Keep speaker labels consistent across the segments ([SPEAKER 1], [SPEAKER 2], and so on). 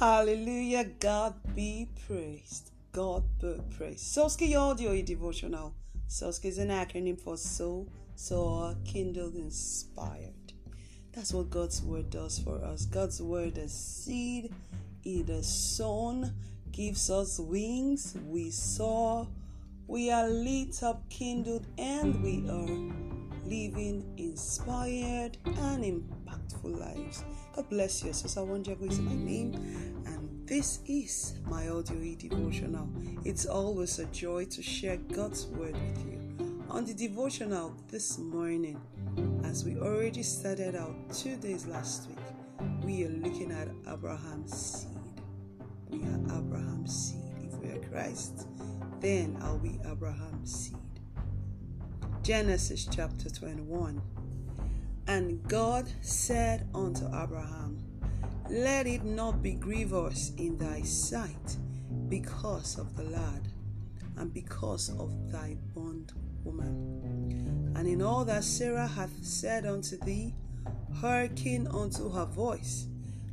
[SPEAKER 1] Hallelujah. God be praised. God be praised. Soski Audio Devotional. Soski is an acronym for Soul, Soar, Kindled, Inspired. That's what God's Word does for us. God's Word is seed, it is sown, gives us wings, we soar, we are lit up, kindled, and we are living inspired and impactful lives. God bless you. So, Wanjago is my name, and this is my audio e devotional. It's always a joy to share God's word with you. On the devotional this morning, as we already started out two days last week, we are looking at Abraham's seed. We are Abraham's seed. If we are Christ, then are we Abraham's seed. Genesis chapter 21. And God said unto Abraham, Let it not be grievous in thy sight because of the lad, and because of thy bondwoman. And in all that Sarah hath said unto thee, hearken unto her voice,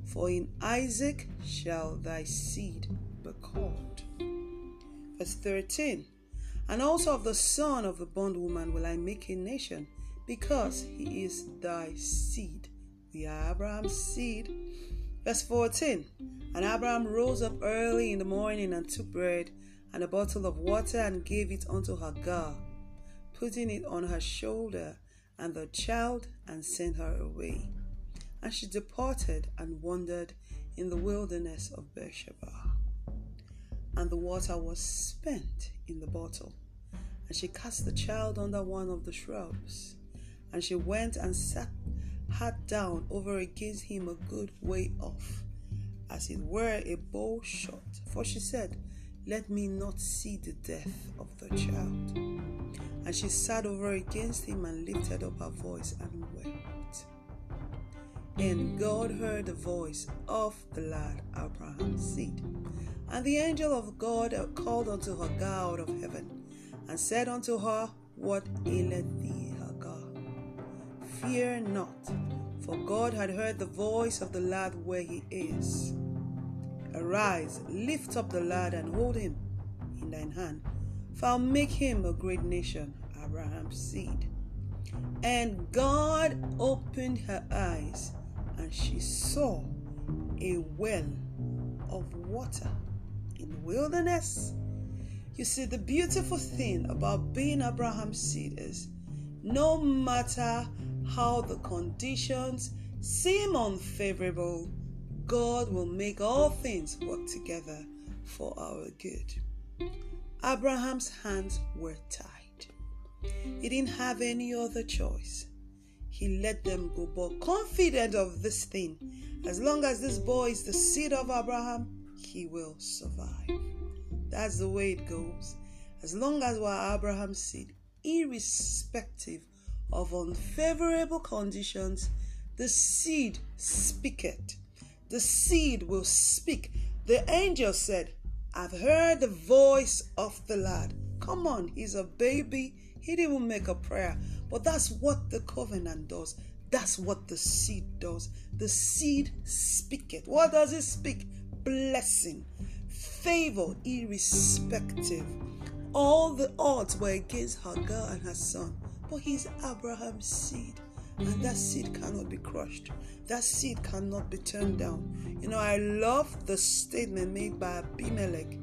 [SPEAKER 1] for in Isaac shall thy seed be called. Verse 13 And also of the son of the bondwoman will I make a nation, because he is thy seed. We are Abraham's seed. Verse 14 And Abraham rose up early in the morning and took bread and a bottle of water and gave it unto Hagar, putting it on her shoulder and the child, and sent her away. And she departed and wandered in the wilderness of Beersheba. And the water was spent in the bottle, and she cast the child under one of the shrubs. And she went and sat had down over against him a good way off, as it were a bow shot. For she said, Let me not see the death of the child. And she sat over against him and lifted up her voice and wept. And God heard the voice of the lad Abraham's seed. And the angel of God called unto Hagar out of heaven, and said unto her, What aileth thee? Fear not, for God had heard the voice of the lad where he is. Arise, lift up the lad, and hold him in thine hand, for I'll make him a great nation, Abraham's seed. And God opened her eyes, and she saw a well of water in the wilderness. You see, the beautiful thing about being Abraham's seed is no matter how the conditions seem unfavorable, God will make all things work together for our good. Abraham's hands were tied. He didn't have any other choice. He let them go, but confident of this thing, as long as this boy is the seed of Abraham, he will survive. That's the way it goes. As long as we're Abraham's seed, irrespective of unfavorable conditions, the seed speaketh. The seed will speak. The angel said, I've heard the voice of the lad. Come on, he's a baby. He didn't make a prayer. But that's what the covenant does. That's what the seed does. The seed speaketh. What does it speak? Blessing, favor, irrespective. All the odds were against Hagar and her son, but he's Abraham's seed. And that seed cannot be crushed. That seed cannot be turned down. You know, I love the statement made by Abimelech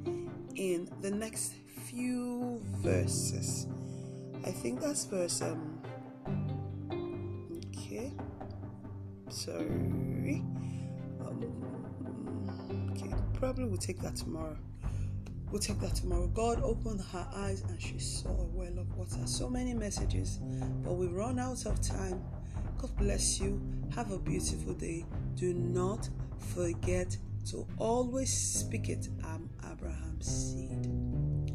[SPEAKER 1] in the next few verses. I think that's verse um okay. Sorry. Um, okay, probably we'll take that tomorrow. We'll take that tomorrow. God opened her eyes and she saw a well of water. So many messages, but we run out of time. God bless you. Have a beautiful day. Do not forget to always speak it. I'm Abraham's seed.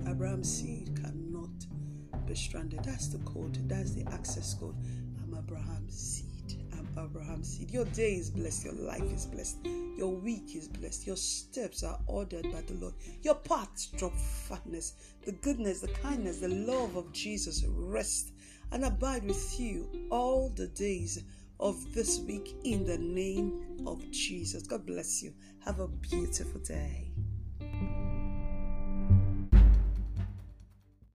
[SPEAKER 1] Abraham's seed cannot be stranded. That's the code. That's the access code. I'm Abraham's seed. I'm Abraham's seed. Your day is blessed. Your life is blessed. Your week is blessed. Your steps are ordered by the Lord. Your paths drop fatness. The goodness, the kindness, the love of Jesus rest and abide with you all the days of this week in the name of Jesus. God bless you. Have a beautiful day.